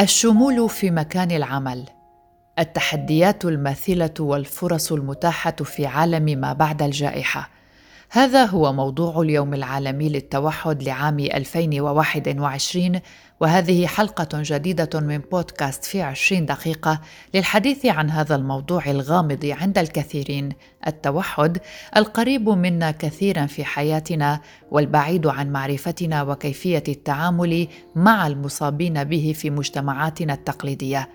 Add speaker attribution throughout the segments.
Speaker 1: الشمول في مكان العمل. التحديات الماثله والفرص المتاحة في عالم ما بعد الجائحة. هذا هو موضوع اليوم العالمي للتوحد لعام 2021 وهذه حلقة جديدة من بودكاست في 20 دقيقة للحديث عن هذا الموضوع الغامض عند الكثيرين التوحد القريب منا كثيرا في حياتنا والبعيد عن معرفتنا وكيفية التعامل مع المصابين به في مجتمعاتنا التقليدية.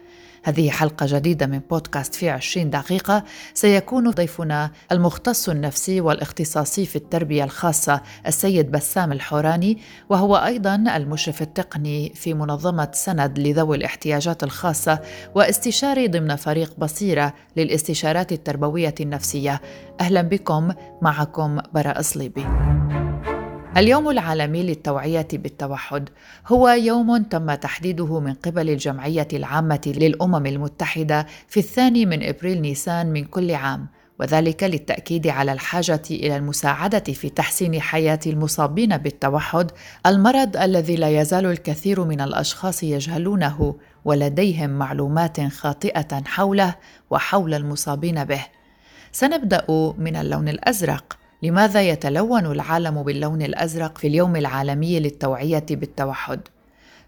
Speaker 1: هذه حلقة جديدة من بودكاست في 20 دقيقة. سيكون ضيفنا المختص النفسي والاختصاصي في التربية الخاصة السيد بسام الحوراني وهو أيضا المشرف التقني في منظمة سند لذوي الاحتياجات الخاصة واستشاري ضمن فريق بصيرة للاستشارات التربوية النفسية. أهلا بكم معكم براء صليبي. اليوم العالمي للتوعية بالتوحد هو يوم تم تحديده من قبل الجمعية العامة للأمم المتحدة في الثاني من إبريل نيسان من كل عام وذلك للتأكيد على الحاجة إلى المساعدة في تحسين حياة المصابين بالتوحد المرض الذي لا يزال الكثير من الأشخاص يجهلونه ولديهم معلومات خاطئة حوله وحول المصابين به. سنبدأ من اللون الأزرق. لماذا يتلون العالم باللون الأزرق في اليوم العالمي للتوعية بالتوحد؟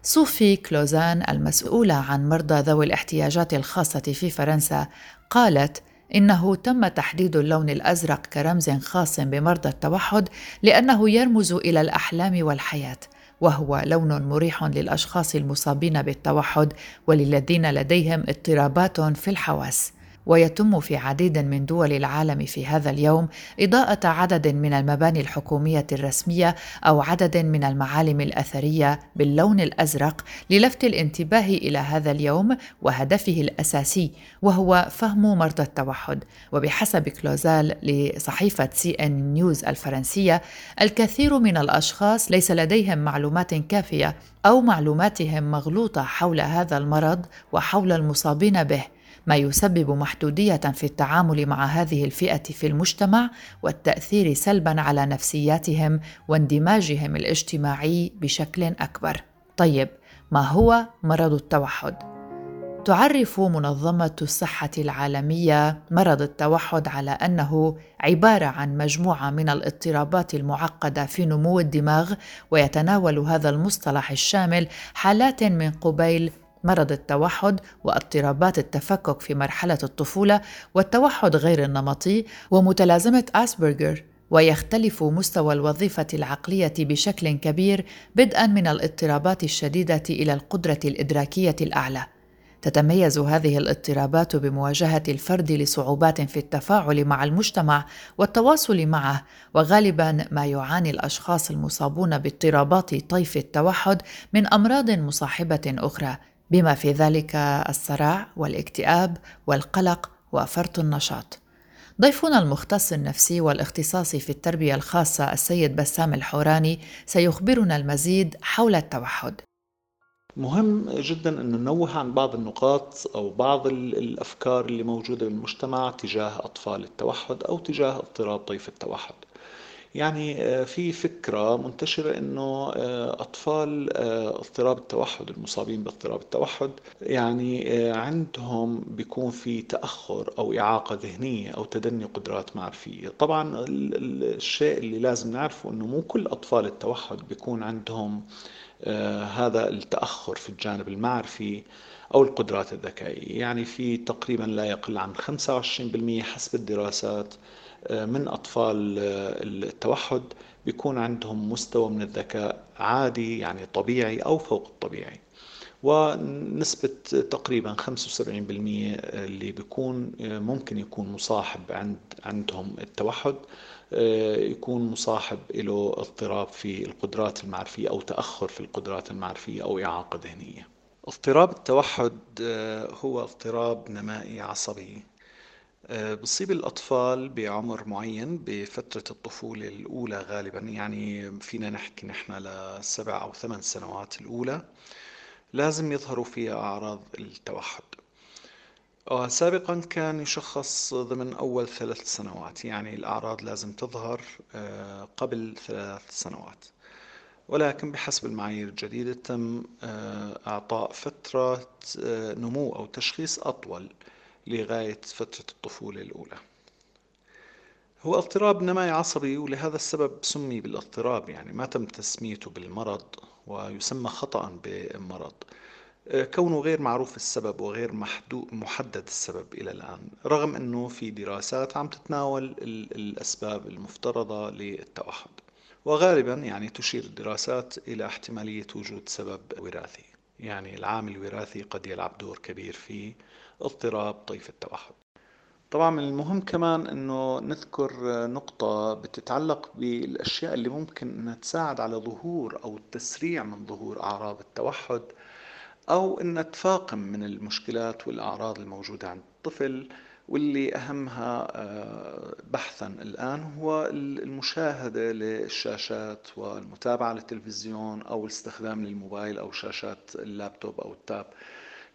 Speaker 1: صوفي كلوزان المسؤوله عن مرضى ذوي الاحتياجات الخاصة في فرنسا قالت إنه تم تحديد اللون الأزرق كرمز خاص بمرضى التوحد لأنه يرمز إلى الأحلام والحياة وهو لون مريح للأشخاص المصابين بالتوحد وللذين لديهم اضطرابات في الحواس. ويتم في عديد من دول العالم في هذا اليوم إضاءة عدد من المباني الحكومية الرسمية أو عدد من المعالم الأثرية باللون الأزرق للفت الانتباه إلى هذا اليوم وهدفه الأساسي وهو فهم مرضى التوحد. وبحسب كلوزال لصحيفة سي إن نيوز الفرنسية الكثير من الأشخاص ليس لديهم معلومات كافية أو معلوماتهم مغلوطة حول هذا المرض وحول المصابين به. ما يسبب محدودية في التعامل مع هذه الفئة في المجتمع والتأثير سلبا على نفسياتهم واندماجهم الاجتماعي بشكل أكبر. طيب ما هو مرض التوحد؟ تعرف منظمة الصحة العالمية مرض التوحد على أنه عبارة عن مجموعة من الاضطرابات المعقدة في نمو الدماغ ويتناول هذا المصطلح الشامل حالات من قبيل مرض التوحد واضطرابات التفكك في مرحلة الطفولة والتوحد غير النمطي ومتلازمة أسبرجر ويختلف مستوى الوظيفة العقلية بشكل كبير بدءا من الاضطرابات الشديدة إلى القدرة الإدراكية الأعلى. تتميز هذه الاضطرابات بمواجهة الفرد لصعوبات في التفاعل مع المجتمع والتواصل معه، وغالبا ما يعاني الأشخاص المصابون باضطرابات طيف التوحد من أمراض مصاحبة أخرى بما في ذلك الصراع والاكتئاب والقلق وفرط النشاط. ضيفنا المختص النفسي والاختصاصي في التربية الخاصة السيد بسام الحوراني سيخبرنا المزيد حول التوحد.
Speaker 2: مهم جدا أن ننوه عن بعض النقاط أو بعض الأفكار اللي موجودة بالمجتمع تجاه أطفال التوحد أو تجاه اضطراب طيف التوحد. يعني آه، في فكرة منتشرة إنه آه، أطفال آه، اضطراب التوحد المصابين باضطراب التوحد يعني عندهم بيكون في تأخر أو إعاقة ذهنية أو تدني قدرات معرفية. طبعا الشيء اللي لازم نعرفه إنه مو كل أطفال التوحد بيكون عندهم هذا التأخر في الجانب المعرفي أو القدرات الذكائية. يعني في تقريبا لا يقل عن 25% حسب الدراسات من أطفال التوحد بيكون عندهم مستوى من الذكاء عادي يعني طبيعي أو فوق الطبيعي. ونسبة تقريبا 75% اللي بيكون ممكن يكون مصاحب عند عندهم التوحد يكون مصاحب له اضطراب في القدرات المعرفية أو تأخر في القدرات المعرفية أو إعاقة ذهنية. اضطراب التوحد هو اضطراب نمائي عصبي. آه، بصيب الأطفال بعمر معين بفترة الطفولة الأولى غالبا يعني فينا نحكي نحن لسبع أو ثمان سنوات الأولى لازم يظهروا فيها أعراض التوحد. آه، سابقا كان يشخص ضمن أول ثلاث سنوات يعني الأعراض لازم تظهر آه، قبل ثلاث سنوات. ولكن بحسب المعايير الجديدة تم إعطاء فترة نمو أو تشخيص أطول. لغاية فترة الطفولة الأولى. هو اضطراب نمائي عصبي ولهذا السبب سمي بالاضطراب يعني ما تم تسميته بالمرض ويسمى خطأ بمرض كونه غير معروف السبب وغير محدد السبب إلى الآن رغم أنه في دراسات عم تتناول الأسباب المفترضة للتوحد. وغالبا يعني تشير الدراسات إلى احتمالية وجود سبب وراثي. يعني العامل الوراثي قد يلعب دور كبير في اضطراب طيف التوحد. طبعا من المهم كمان إنه نذكر نقطة بتتعلق بالأشياء اللي ممكن إنها تساعد على ظهور أو التسريع من ظهور أعراض التوحد أو إنها تفاقم من المشكلات والأعراض الموجودة عند الطفل واللي أهمها آه، بحثا الآن هو المشاهدة للشاشات والمتابعة للتلفزيون أو الاستخدام للموبايل أو شاشات اللابتوب أو التاب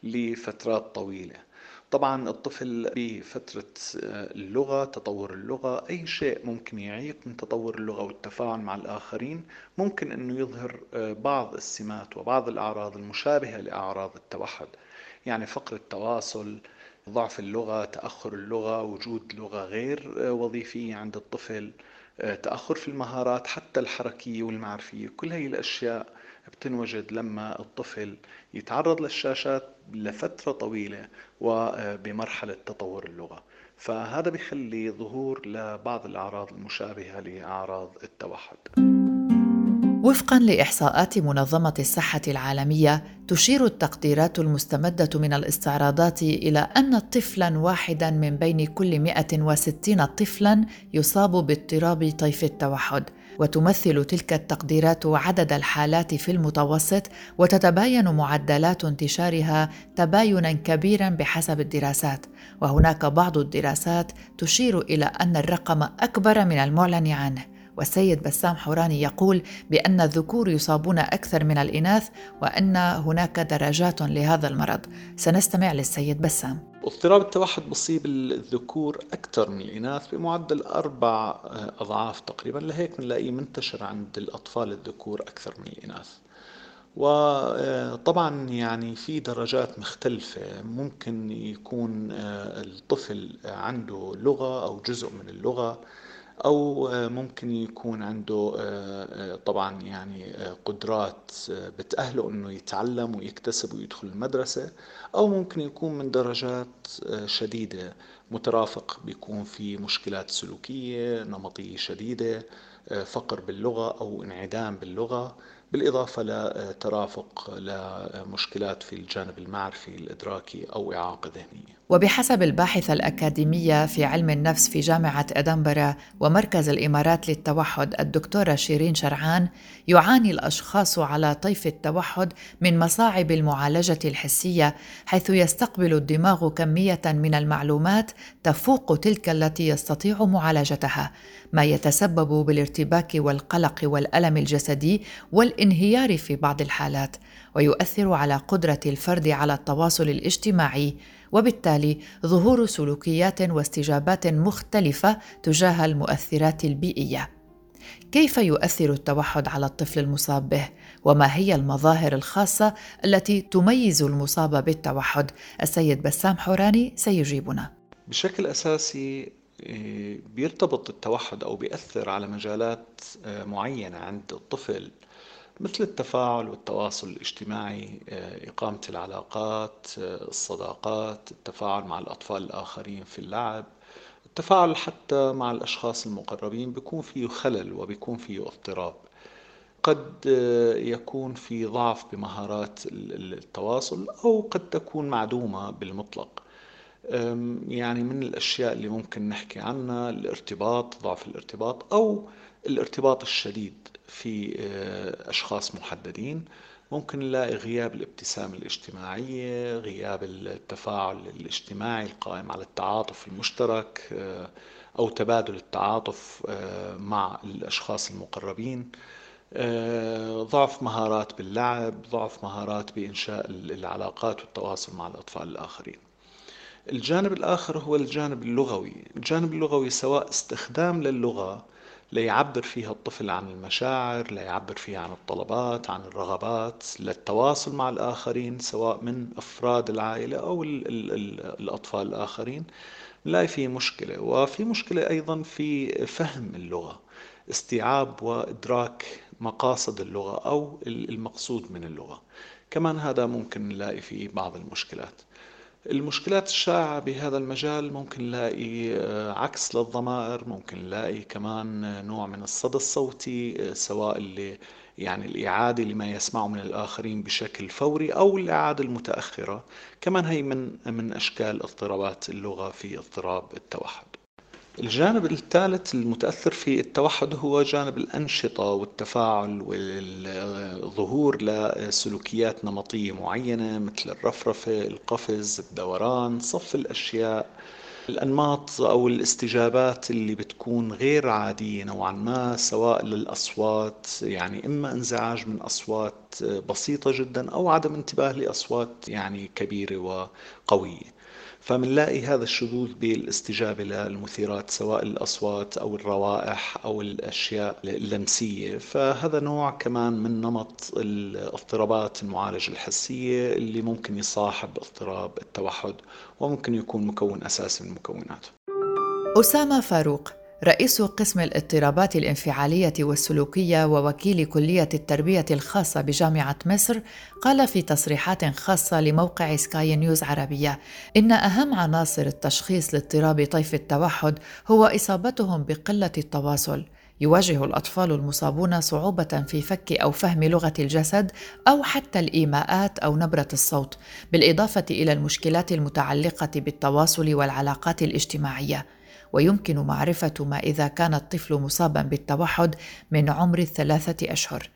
Speaker 2: لفترات طويلة. طبعا الطفل بفترة آه، اللغة تطور اللغة أي شيء ممكن يعيق من تطور اللغة والتفاعل مع الآخرين ممكن أنه يظهر آه، بعض السمات وبعض الأعراض المشابهة لأعراض التوحد. يعني فقر التواصل ضعف اللغة تأخر اللغة وجود لغة غير آه، وظيفية عند الطفل تأخر في المهارات حتى الحركية والمعرفية كل هذه الأشياء بتنوجد لما الطفل يتعرض للشاشات لفترة طويلة وبمرحلة تطور اللغة. فهذا بيخلي ظهور لبعض الأعراض المشابهة لأعراض التوحد.
Speaker 1: وفقا لإحصاءات منظمة الصحة العالمية تشير التقديرات المستمدة من الاستعراضات إلى أن طفلا واحدا من بين كل 160 طفلا يصاب باضطراب طيف التوحد. وتمثل تلك التقديرات عدد الحالات في المتوسط وتتباين معدلات انتشارها تباينا كبيرا بحسب الدراسات. وهناك بعض الدراسات تشير إلى أن الرقم أكبر من المعلن عنه. والسيد بسام حوراني يقول بأن الذكور يصابون أكثر من الإناث وأن هناك درجات لهذا المرض. سنستمع للسيد بسام.
Speaker 2: اضطراب التوحد بصيب الذكور أكثر من الإناث بمعدل أربع أضعاف تقريبا لهيك بنلاقيه منتشر عند الأطفال الذكور أكثر من الإناث. وطبعا يعني في درجات مختلفة. ممكن يكون الطفل عنده لغة أو جزء من اللغة. أو ممكن يكون عنده طبعا يعني قدرات بتأهله إنه يتعلم ويكتسب ويدخل المدرسة أو ممكن يكون من درجات شديدة. مترافق بيكون في مشكلات سلوكية نمطية شديدة فقر باللغة أو انعدام باللغة. بالإضافة لترافق لمشكلات في الجانب المعرفي الإدراكي أو إعاقة ذهنية.
Speaker 1: وبحسب الباحثة الأكاديمية في علم النفس في جامعة أدنبرا ومركز الإمارات للتوحد الدكتورة شيرين شرعان يعاني الأشخاص على طيف التوحد من مصاعب المعالجة الحسية حيث يستقبل الدماغ كمية من المعلومات تفوق تلك التي يستطيع معالجتها ما يتسبب بالارتباك والقلق والألم الجسدي والانهيار في بعض الحالات ويؤثر على قدرة الفرد على التواصل الاجتماعي. وبالتالي ظهور سلوكيات واستجابات مختلفة تجاه المؤثرات البيئية. كيف يؤثر التوحد على الطفل المصاب به وما هي المظاهر الخاصة التي تميز المصاب بالتوحد؟ السيد بسام حوراني سيجيبنا.
Speaker 2: بشكل أساسي إيه، بيرتبط التوحد أو بيأثر على مجالات آه، معينة عند الطفل مثل التفاعل والتواصل الاجتماعي آه، إقامة العلاقات آه، الصداقات التفاعل مع الأطفال الآخرين في اللعب التفاعل حتى مع الأشخاص المقربين بيكون فيه خلل وبيكون فيه اضطراب. قد آه، يكون في ضعف بمهارات التواصل أو قد تكون معدومة بالمطلق. يعني من الأشياء اللي ممكن نحكي عنها الارتباط ضعف الارتباط أو الارتباط الشديد في آه، أشخاص محددين. ممكن نلاقي غياب الابتسامة الاجتماعية غياب التفاعل الاجتماعي القائم على التعاطف المشترك آه، أو تبادل التعاطف آه، مع الأشخاص المقربين. ضعف مهارات باللعب ضعف مهارات بإنشاء العلاقات والتواصل مع الأطفال الآخرين. الجانب الآخر هو الجانب اللغوي. الجانب اللغوي سواء استخدام للغة ليعبر فيها الطفل عن المشاعر ليعبر فيها عن الطلبات عن الرغبات للتواصل مع الآخرين سواء من أفراد العائلة أو ال ال ال الأطفال الآخرين لا في مشكلة. وفي مشكلة أيضا في فهم اللغة استيعاب وإدراك مقاصد اللغة أو المقصود من اللغة. كمان هذا ممكن نلاقي فيه بعض المشكلات. المشكلات الشائعة بهذا المجال ممكن نلاقي آه، عكس للضمائر ممكن نلاقي كمان نوع من الصدى الصوتي آه، سواء اللي يعني الإعادة لما يسمعه من الآخرين بشكل فوري أو الإعادة المتأخرة. كمان هي من من أشكال اضطرابات اللغة في اضطراب التوحد. الجانب الثالث المتأثر في التوحد هو جانب الأنشطة والتفاعل والظهور لسلوكيات نمطية معينة مثل الرفرفة، القفز، الدوران، صف الأشياء الأنماط أو الاستجابات اللي بتكون غير عادية نوعا ما سواء للأصوات يعني إما إنزعاج من أصوات بسيطة جدا أو عدم انتباه لأصوات يعني كبيرة وقوية. فمنلاقي هذا الشذوذ بالاستجابة للمثيرات سواء الأصوات أو الروائح أو الأشياء اللمسية. فهذا نوع كمان من نمط الاضطرابات المعالجة الحسية اللي ممكن يصاحب اضطراب التوحد وممكن يكون مكون أساسي من مكوناته.
Speaker 1: أسامة فاروق رئيس قسم الاضطرابات الانفعالية والسلوكية ووكيل كلية التربية الخاصة بجامعة مصر قال في تصريحات خاصة لموقع سكاي نيوز عربية إن أهم عناصر التشخيص لاضطراب طيف التوحد هو إصابتهم بقلة التواصل. يواجه الأطفال المصابون صعوبة في فك أو فهم لغة الجسد أو حتى الإيماءات أو نبرة الصوت بالإضافة إلى المشكلات المتعلقة بالتواصل والعلاقات الاجتماعية. ويمكن معرفة ما إذا كان الطفل مصابا بالتوحد من عمر الثلاثة أشهر.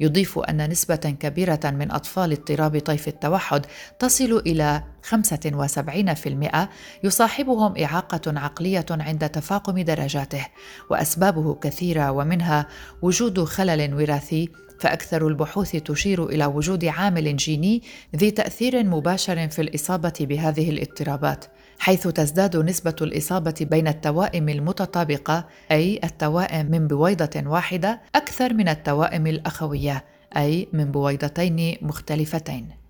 Speaker 1: يضيف أن نسبة كبيرة من أطفال اضطراب طيف التوحد تصل إلى 75% يصاحبهم إعاقة عقلية عند تفاقم درجاته، وأسبابه كثيرة ومنها وجود خلل وراثي فأكثر البحوث تشير إلى وجود عامل جيني ذي تأثير مباشر في الإصابة بهذه الاضطرابات. حيث تزداد نسبة الإصابة بين التوائم المتطابقة أي التوائم من بويضة واحدة أكثر من التوائم الأخوية أي من بويضتين مختلفتين.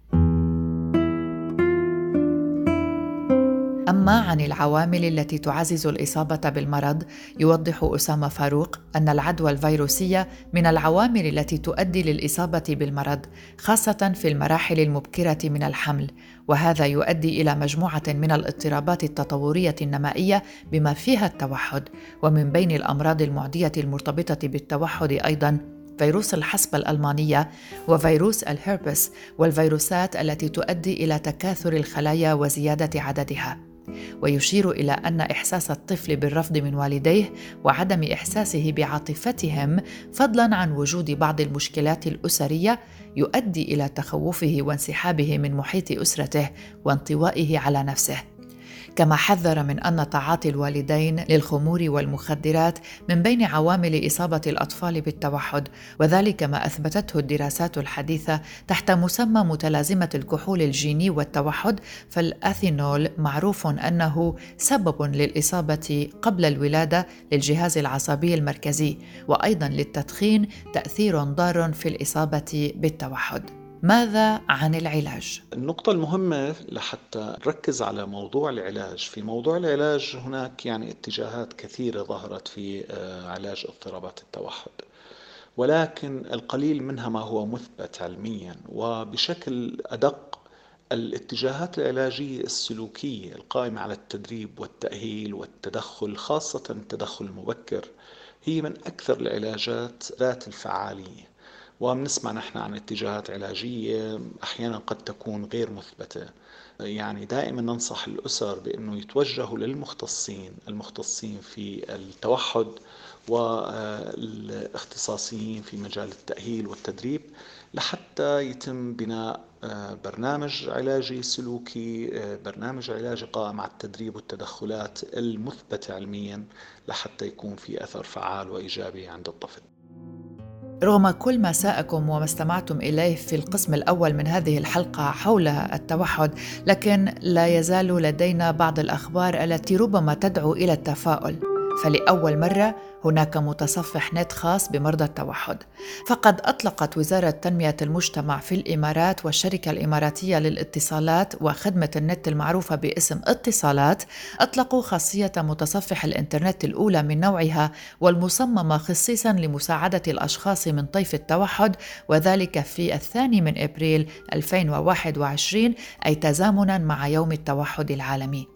Speaker 1: أما عن العوامل التي تعزز الإصابة بالمرض يوضح أسامة فاروق أن العدوى الفيروسية من العوامل التي تؤدي للإصابة بالمرض خاصة في المراحل المبكرة من الحمل وهذا يؤدي إلى مجموعة من الاضطرابات التطورية النمائية بما فيها التوحد ومن بين الأمراض المعدية المرتبطة بالتوحد أيضا فيروس الحصبة الألمانية وفيروس الهربس والفيروسات التي تؤدي إلى تكاثر الخلايا وزيادة عددها. ويشير إلى أن إحساس الطفل بالرفض من والديه وعدم إحساسه بعاطفتهم فضلا عن وجود بعض المشكلات الأسرية يؤدي إلى تخوفه وانسحابه من محيط أسرته وانطوائه على نفسه. كما حذر من أن تعاطي الوالدين للخمور والمخدرات من بين عوامل إصابة الأطفال بالتوحد وذلك ما أثبتته الدراسات الحديثة تحت مسمى متلازمة الكحول الجيني والتوحد فالأثينول معروف أنه سبب للإصابة قبل الولادة للجهاز العصبي المركزي وأيضا للتدخين تأثير ضار في الإصابة بالتوحد. ماذا عن العلاج؟
Speaker 2: النقطة المهمة لحتى نركز على موضوع العلاج، في موضوع العلاج هناك يعني اتجاهات كثيرة ظهرت في آه، علاج اضطرابات التوحد. ولكن القليل منها ما هو مثبت علميا وبشكل أدق الاتجاهات العلاجية السلوكية القائمة على التدريب والتأهيل والتدخل خاصة التدخل المبكر هي من أكثر العلاجات ذات الفعالية وبنسمع نحن عن اتجاهات علاجية أحيانا قد تكون غير مثبتة. يعني دائما ننصح الأسر بأنه يتوجهوا للمختصين المختصين في التوحد والاختصاصيين في مجال التأهيل والتدريب لحتى يتم بناء آه، برنامج علاجي سلوكي آه، برنامج علاجي قائم على التدريب والتدخلات المثبتة علميا لحتى يكون في أثر فعال وإيجابي عند الطفل.
Speaker 1: رغم كل ما ساءكم وما استمعتم إليه في القسم الأول من هذه الحلقة حول التوحد لكن لا يزال لدينا بعض الأخبار التي ربما تدعو إلى التفاؤل. فلأول مرة هناك متصفح نت خاص بمرضى التوحد. فقد أطلقت وزارة تنمية المجتمع في الإمارات والشركة الإماراتية للاتصالات وخدمة النت المعروفة باسم اتصالات أطلقوا خاصية متصفح الإنترنت الأولى من نوعها والمصممة خصيصا لمساعدة الأشخاص من طيف التوحد وذلك في الثاني من إبريل 2021 أي تزامنا مع يوم التوحد العالمي.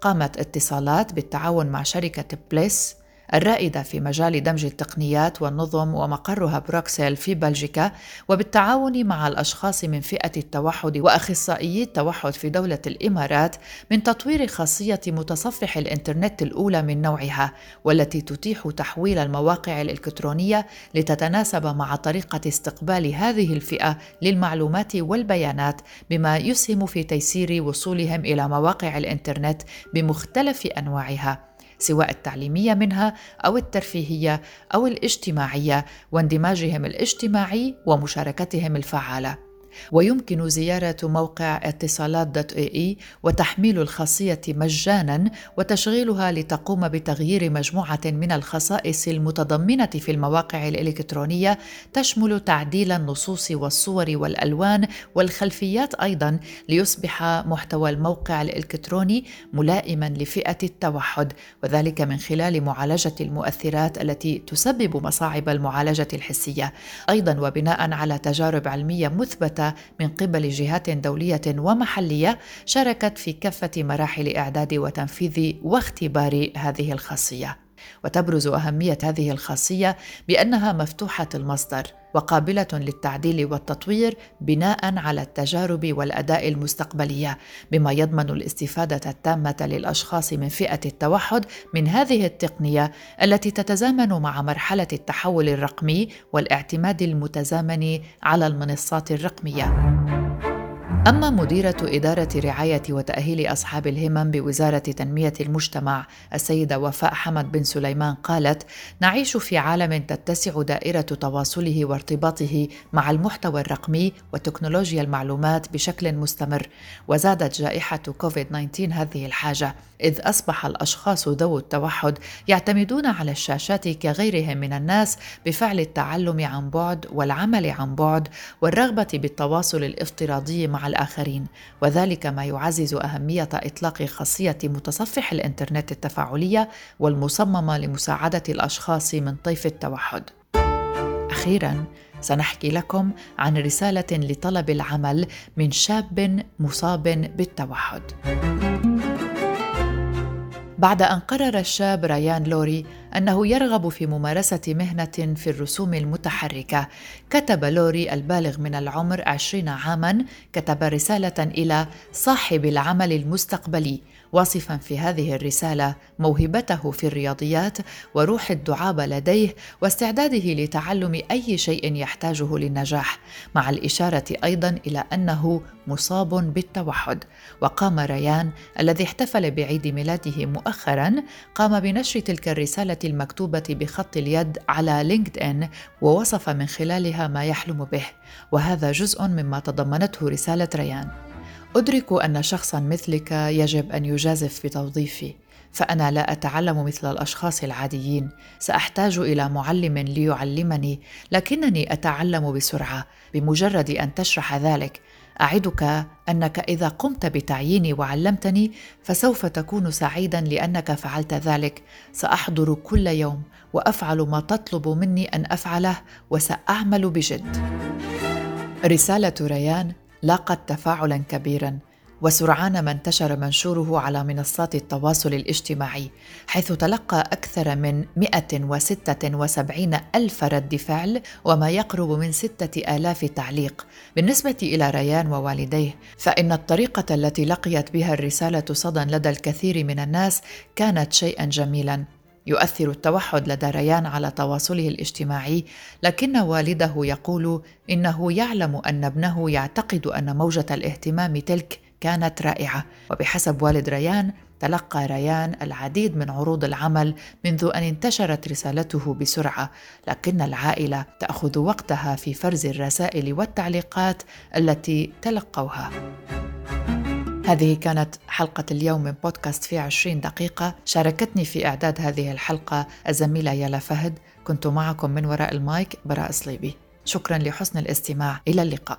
Speaker 1: قامت اتصالات بالتعاون مع شركة بليس الرائدة في مجال دمج التقنيات والنظم ومقرها بروكسل في بلجيكا وبالتعاون مع الأشخاص من فئة التوحد وأخصائيي التوحد في دولة الإمارات من تطوير خاصية متصفح الإنترنت الأولى من نوعها والتي تتيح تحويل المواقع الإلكترونية لتتناسب مع طريقة استقبال هذه الفئة للمعلومات والبيانات بما يسهم في تيسير وصولهم إلى مواقع الإنترنت بمختلف أنواعها. سواء التعليمية منها أو الترفيهية أو الاجتماعية واندماجهم الاجتماعي ومشاركتهم الفعالة. ويمكن زيارة موقع اتصالات دوت إي إي وتحميل الخاصية مجانا وتشغيلها لتقوم بتغيير مجموعة من الخصائص المتضمنة في المواقع الإلكترونية تشمل تعديل النصوص والصور والألوان والخلفيات أيضا ليصبح محتوى الموقع الإلكتروني ملائما لفئة التوحد وذلك من خلال معالجة المؤثرات التي تسبب مصاعب المعالجة الحسية. أيضا وبناء على تجارب علمية مثبتة من قبل جهات دولية ومحلية شاركت في كافة مراحل إعداد وتنفيذ واختبار هذه الخاصية. وتبرز أهمية هذه الخاصية بأنها مفتوحة المصدر وقابلة للتعديل والتطوير بناء على التجارب والأداء المستقبلية بما يضمن الاستفادة التامة للأشخاص من فئة التوحد من هذه التقنية التي تتزامن مع مرحلة التحول الرقمي والاعتماد المتزامن على المنصات الرقمية. أما مديرة إدارة رعاية وتأهيل أصحاب الهمم بوزارة تنمية المجتمع السيدة وفاء حمد بن سليمان قالت: نعيش في عالم تتسع دائرة تواصله وارتباطه مع المحتوى الرقمي وتكنولوجيا المعلومات بشكل مستمر، وزادت جائحة كوفيد 19 هذه الحاجة، إذ أصبح الأشخاص ذوو التوحد يعتمدون على الشاشات كغيرهم من الناس بفعل التعلم عن بعد والعمل عن بعد والرغبة بالتواصل الافتراضي مع الآخرين وذلك ما يعزز أهمية إطلاق خاصية متصفح الإنترنت التفاعلية والمصممة لمساعدة الأشخاص من طيف التوحد. أخيراً سنحكي لكم عن رسالة لطلب العمل من شاب مصاب بالتوحد. بعد أن قرر الشاب ريان لوري أنه يرغب في ممارسة مهنة في الرسوم المتحركة. كتب لوري البالغ من العمر عشرين عاماً كتب رسالة إلى صاحب العمل المستقبلي. واصفا في هذه الرسالة موهبته في الرياضيات وروح الدعابة لديه واستعداده لتعلم أي شيء يحتاجه للنجاح مع الإشارة أيضا إلى أنه مصاب بالتوحد. وقام ريان الذي احتفل بعيد ميلاده مؤخرا قام بنشر تلك الرسالة المكتوبة بخط اليد على لينكد ان ووصف من خلالها ما يحلم به. وهذا جزء مما تضمنته رسالة ريان. أدرك أن شخصا مثلك يجب أن يجازف بتوظيفي فأنا لا أتعلم مثل الأشخاص العاديين. سأحتاج إلى معلم ليعلمني لكنني أتعلم بسرعة بمجرد أن تشرح ذلك. أعدك أنك إذا قمت بتعييني وعلمتني فسوف تكون سعيدا لأنك فعلت ذلك. سأحضر كل يوم وأفعل ما تطلب مني أن أفعله وسأعمل بجد. رسالة ريان لاقت تفاعلا كبيرا وسرعان ما انتشر منشوره على منصات التواصل الاجتماعي حيث تلقى أكثر من 176 ألف رد فعل وما يقرب من ستة آلاف تعليق. بالنسبة إلى ريان ووالديه فإن الطريقة التي لقيت بها الرسالة صدى لدى الكثير من الناس كانت شيئا جميلا. يؤثر التوحد لدى ريان على تواصله الاجتماعي لكن والده يقول إنه يعلم أن ابنه يعتقد أن موجة الاهتمام تلك كانت رائعة. وبحسب والد ريان تلقى ريان العديد من عروض العمل منذ أن انتشرت رسالته بسرعة لكن العائلة تأخذ وقتها في فرز الرسائل والتعليقات التي تلقوها. هذه كانت حلقة اليوم من بودكاست في عشرين دقيقة. شاركتني في إعداد هذه الحلقة الزميلة يالا فهد. كنت معكم من وراء المايك براء صليبي شكرا لحسن الاستماع. إلى اللقاء.